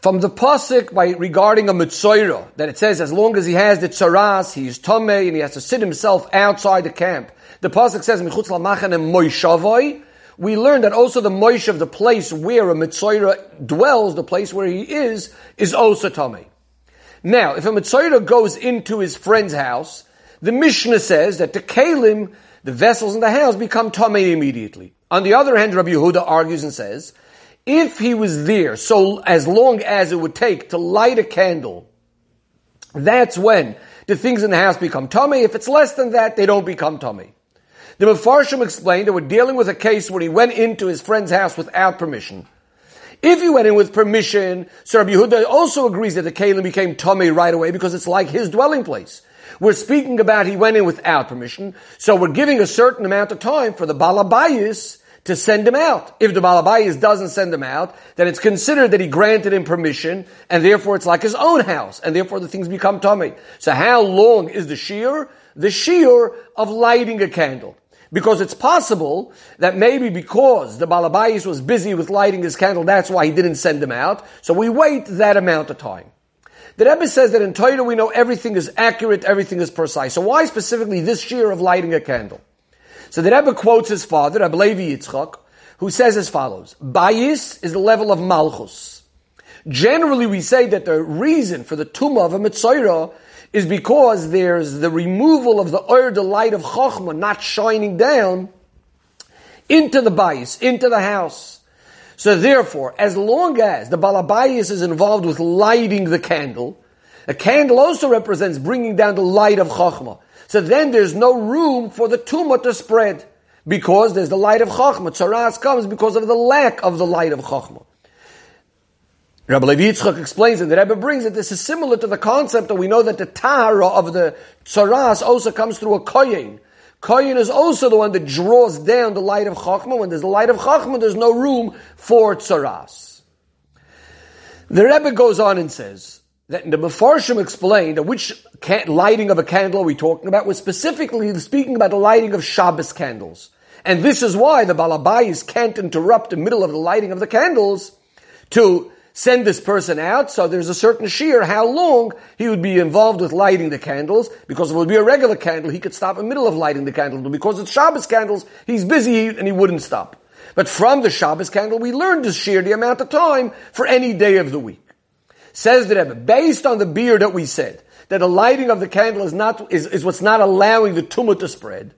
From the pasuk by regarding a mitzoira, that it says as long as he has the tzaras, he is tomei and he has to sit himself outside the camp. The pasuk says michutz moishavoi. We learn that also the moish of the place where a mitzoira dwells, the place where he is, is also tomei. Now, if a mitzoira goes into his friend's house, the Mishnah says that the kalim, the vessels in the house, become tomei immediately. On the other hand, Rabbi Yehuda argues and says if he was there, so as long as it would take to light a candle, that's when the things in the house become tomei. If it's less than that, they don't become tomei. The Mefarshim explained that we're dealing with a case where he went into his friend's house without permission. If he went in with permission, Sir Yehuda also agrees that the Kalim became tomei right away because it's like his dwelling place. We're speaking about he went in without permission, so we're giving a certain amount of time for the Balabayis to send him out. If the Balabayas doesn't send him out, then it's considered that he granted him permission, and therefore it's like his own house, and therefore the things become tomei. So how long is the shiur? The shiur of lighting a candle. Because it's possible that maybe because the Balabayas was busy with lighting his candle, that's why he didn't send him out. So we wait that amount of time. The Rebbe says that in Torah we know everything is accurate, everything is precise. So why specifically this shiur of lighting a candle? So the Rebbe quotes his father, Rabbi Levi Yitzchak, who says as follows, Bayis is the level of Malchus. Generally we say that the reason for the tumah of a Mitzorah is because there's the removal of the oir, the light of Chokhmah not shining down into the Bayis, into the house. So therefore, as long as the Balabayis is involved with lighting the candle, a candle also represents bringing down the light of Chokhmah. So then there's no room for the tumah to spread because there's the light of Chachma. Tzaras comes because of the lack of the light of Chachma. Rabbi Levi Yitzchak explains and the Rebbe brings that this is similar to the concept that we know that the Tara of the Tzaras also comes through a Koyin. Koyin is also the one that draws down the light of Chachma. When there's the light of Chachma, there's no room for Tzaras. The Rebbe goes on and says, that the Mefarshim explained which lighting of a candle are we talking about? We're specifically speaking about the lighting of Shabbos candles. And this is why the Balabais can't interrupt the middle of the lighting of the candles to send this person out. So there's a certain shiur how long he would be involved with lighting the candles. Because it would be a regular candle, he could stop in the middle of lighting the candle. But because it's Shabbos candles, he's busy and he wouldn't stop. But from the Shabbos candle, we learned to shiur the amount of time for any day of the week. Says the Rebbe, based on the biur that we said, that the lighting of the candle is not, is, is what's not allowing the tumah to spread.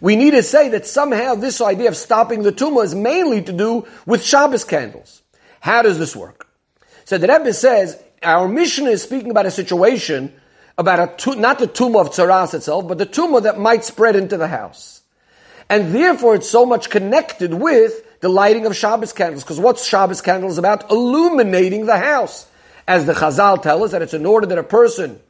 We need to say that somehow this idea of stopping the tumah is mainly to do with Shabbos candles. How does this work? So the Rebbe says, our mission is speaking about a situation about a, not the tumah of tzaras itself, but the tumah that might spread into the house. And therefore it's so much connected with the lighting of Shabbos candles, because what's Shabbos candles about? Illuminating the house as the Chazal tell us, that it's in order that a person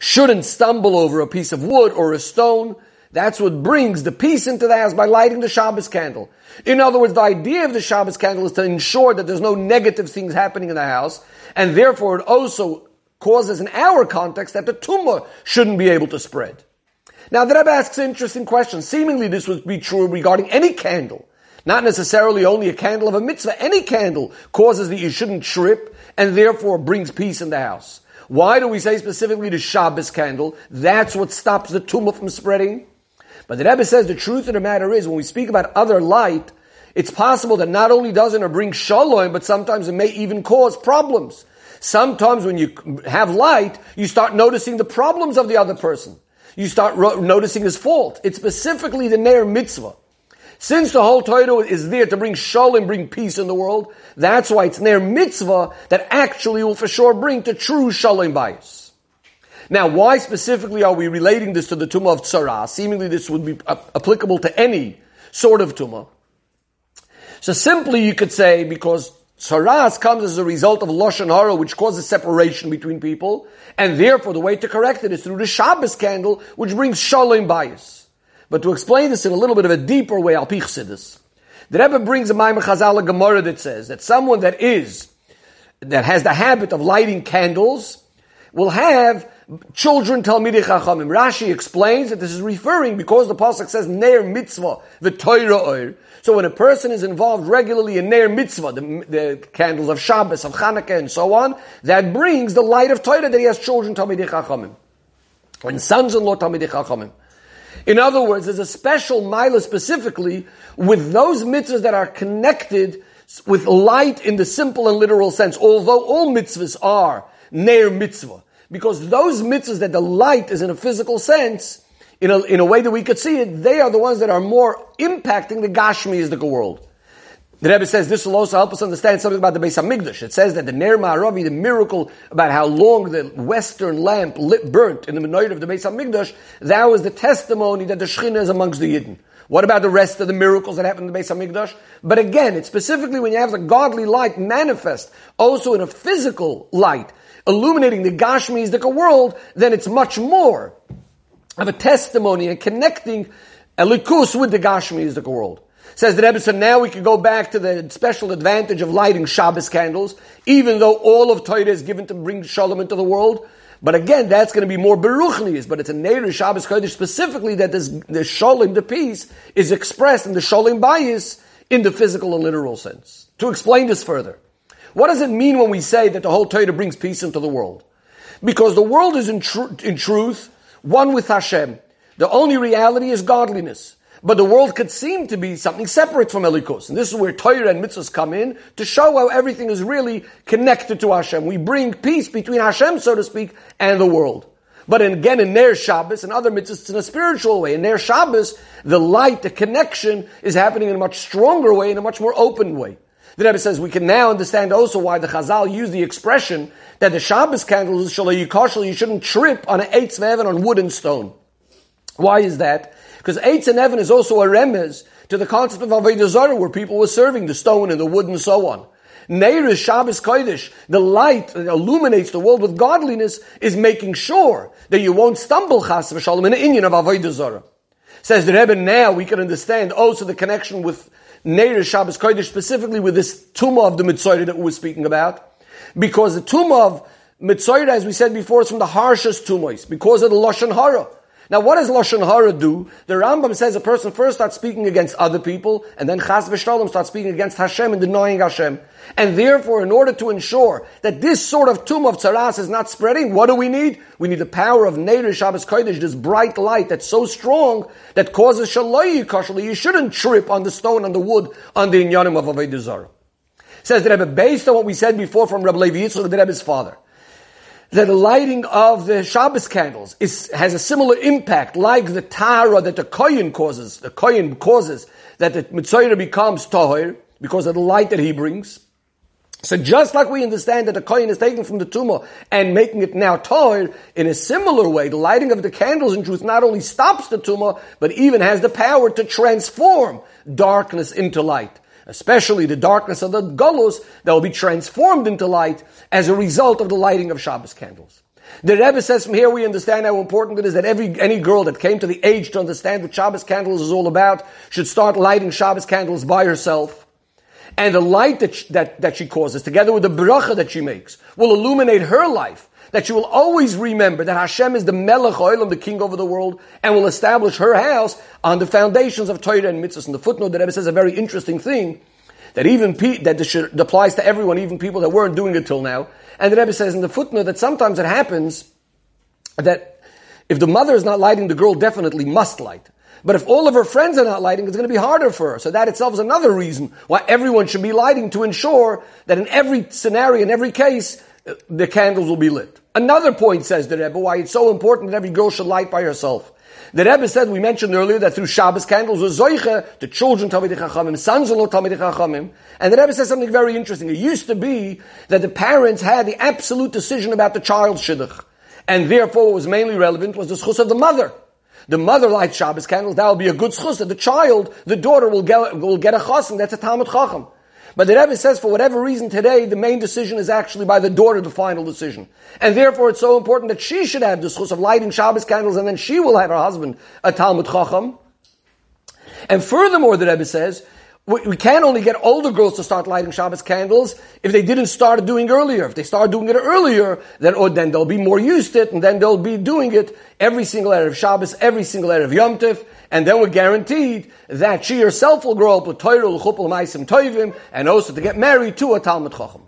shouldn't stumble over a piece of wood or a stone. That's what brings the peace into the house by lighting the Shabbos candle. In other words, the idea of the Shabbos candle is to ensure that there's no negative things happening in the house, and therefore it also causes in our context that the tumah shouldn't be able to spread. Now the Rebbe asks an interesting question. Seemingly this would be true regarding any candle. Not necessarily only a candle of a mitzvah. Any candle causes that you shouldn't trip and therefore brings peace in the house. Why do we say specifically the Shabbos candle? That's what stops the tumah from spreading. But the Rebbe says the truth of the matter is when we speak about other light, it's possible that not only doesn't it bring shalom, but sometimes it may even cause problems. Sometimes when you have light, you start noticing the problems of the other person. You start ro- noticing his fault. It's specifically the Ner mitzvah. Since the whole Torah is there to bring shalom, bring peace in the world, that's why it's their mitzvah that actually will for sure bring to true shalom bayis. Now, why specifically are we relating this to the tumah of tzara? Seemingly this would be applicable to any sort of tumah. So simply you could say because Tzaras comes as a result of Lashon Hara, which causes separation between people, and therefore the way to correct it is through the Shabbos candle, which brings Shalom bayis. But to explain this in a little bit of a deeper way, Al Pichsidis, the Rebbe brings a Maamar Chazal Gemara that says that someone that is, that has the habit of lighting candles, will have children Talmidei Chachamim. Rashi explains that this is referring because the pasuk says Neir Mitzvah the Torah Oir. So when a person is involved regularly in Neir Mitzvah, the, the, candles of Shabbos, of Hanukkah, and so on, that brings the light of Torah that he has children Talmidei Chachamim and sons-in-law Talmidei Chachamim. In other words, there's a special milah specifically with those mitzvahs that are connected with light in the simple and literal sense, although all mitzvahs are Neir Mitzvah. Because those mitzvahs that the light is in a physical sense, in a, in a way that we could see it, they are the ones that are more impacting the Gashmi world. The Rebbe says this will also help us understand something about the Beis Hamikdash. It says that the Ner Ma'aravi, the miracle about how long the western lamp lit, burnt in the menorah of the Beis Hamikdash, that was the testimony that the Shekhinah is amongst the Yidden. What about the rest of the miracles that happened in the Beis Hamikdash? But again, it's specifically when you have the godly light manifest also in a physical light, illuminating the Gashmi the world, then it's much more of a testimony and connecting a Elikus with the Gashmi the world. Says the Rebbe, so now we can go back to the special advantage of lighting Shabbos candles, even though all of Torah is given to bring Shalom into the world. But again, that's going to be more Beruchnias, but it's a Neiru Shabbos Kodesh specifically that this, the Shalom, the peace, is expressed in the Shalom bayis in the physical and literal sense. To explain this further, what does it mean when we say that the whole Torah brings peace into the world? Because the world is in, tr- in truth one with Hashem. The only reality is godliness. But the world could seem to be something separate from Elikus. And this is where Torah and mitzvahs come in to show how everything is really connected to Hashem. We bring peace between Hashem, so to speak, and the world. But again, in Ner Shabbos and other mitzvahs, it's in a spiritual way. In Ner Shabbos, the light, the connection is happening in a much stronger way, in a much more open way. The Rebbe says we can now understand also why the Chazal used the expression that the Shabbos candles, you shouldn't trip on an eighth Eitz on wood and stone. Why is that? Because Eitz and Evan is also a remez to the concept of Avodah Zarah, where people were serving the stone and the wood and so on. Neir is Shabbos Kodesh. The light that illuminates the world with godliness is making sure that you won't stumble chas v'shalom in the inyan of Avodah Zarah. Says the Rebbe, now we can understand also the connection with Neir Shabbos Kodesh, specifically with this tumah of the Mitzvah that we were speaking about. Because the tumah of Mitzorah, as we said before, is from the harshest tumahs, because of the Lashon Hara. Now, what does Lashon Hara do? The Rambam says a person first starts speaking against other people, and then Chas v'Shalom starts speaking against Hashem and denying Hashem. And therefore, in order to ensure that this sort of tomb of tzaras is not spreading, what do we need? We need the power of Neder Shabbos Kodesh, this bright light that's so strong that causes shelo yikashel. You shouldn't trip on the stone, on the wood, on the Inyanim of Avodah. Says the Rebbe, based on what we said before from Rabbi Levi Yitzchak, the Rebbe's father that the lighting of the Shabbos candles is, has a similar impact, like the Tara that the Kohen causes. The Kohen causes that the Mitzorah becomes Tahir because of the light that he brings. So just like we understand that the Kohen is taken from the tumah and making it now Tahir, in a similar way, the lighting of the candles in truth not only stops the tumah, but even has the power to transform darkness into light especially the darkness of the golus, that will be transformed into light as a result of the lighting of Shabbos candles. The Rebbe says from here we understand how important it is that every, any girl that came to the age to understand what Shabbos candles is all about should start lighting Shabbos candles by herself. And the light that, she, that, that she causes, together with the bracha that she makes, will illuminate her life. That she will always remember that Hashem is the Melech Olam, the king over the world, and will establish her house on the foundations of Torah and mitzvahs. In the footnote, the Rebbe says a very interesting thing, that even pe- that should, applies to everyone, even people that weren't doing it till now. And the Rebbe says in the footnote that sometimes it happens that if the mother is not lighting, the girl definitely must light. But if all of her friends are not lighting, it's going to be harder for her. So that itself is another reason why everyone should be lighting to ensure that in every scenario, in every case, the candles will be lit. Another point says the Rebbe why it's so important that every girl should light by herself. The Rebbe said, we mentioned earlier, that through Shabbos candles was Zoiche, the children Talmidei Chachamim, sons-in-law Talmidei Chachamim. And the Rebbe says something very interesting. It used to be that the parents had the absolute decision about the child's shidduch. And therefore what was mainly relevant was the zchus of the mother. The mother lights Shabbos candles, that will be a good zchus. The child, the daughter will get, will get a chosson, that's a Talmud Chacham. But the Rebbe says for whatever reason today, the main decision is actually by the daughter, the final decision. And therefore it's so important that she should have the zchus of lighting Shabbos candles and then she will have her husband a Talmud Chacham. And furthermore, the Rebbe says, we, can only get older girls to start lighting Shabbos candles if they didn't start doing earlier. If they start doing it earlier, then, oh, then they'll be more used to it, and then they'll be doing it every single Erev Shabbos, every single Erev Yom Tif, and then we're guaranteed that she herself will grow up with Torah, L'chupel Maisim Toivim, and also to get married to a Talmud Chacham.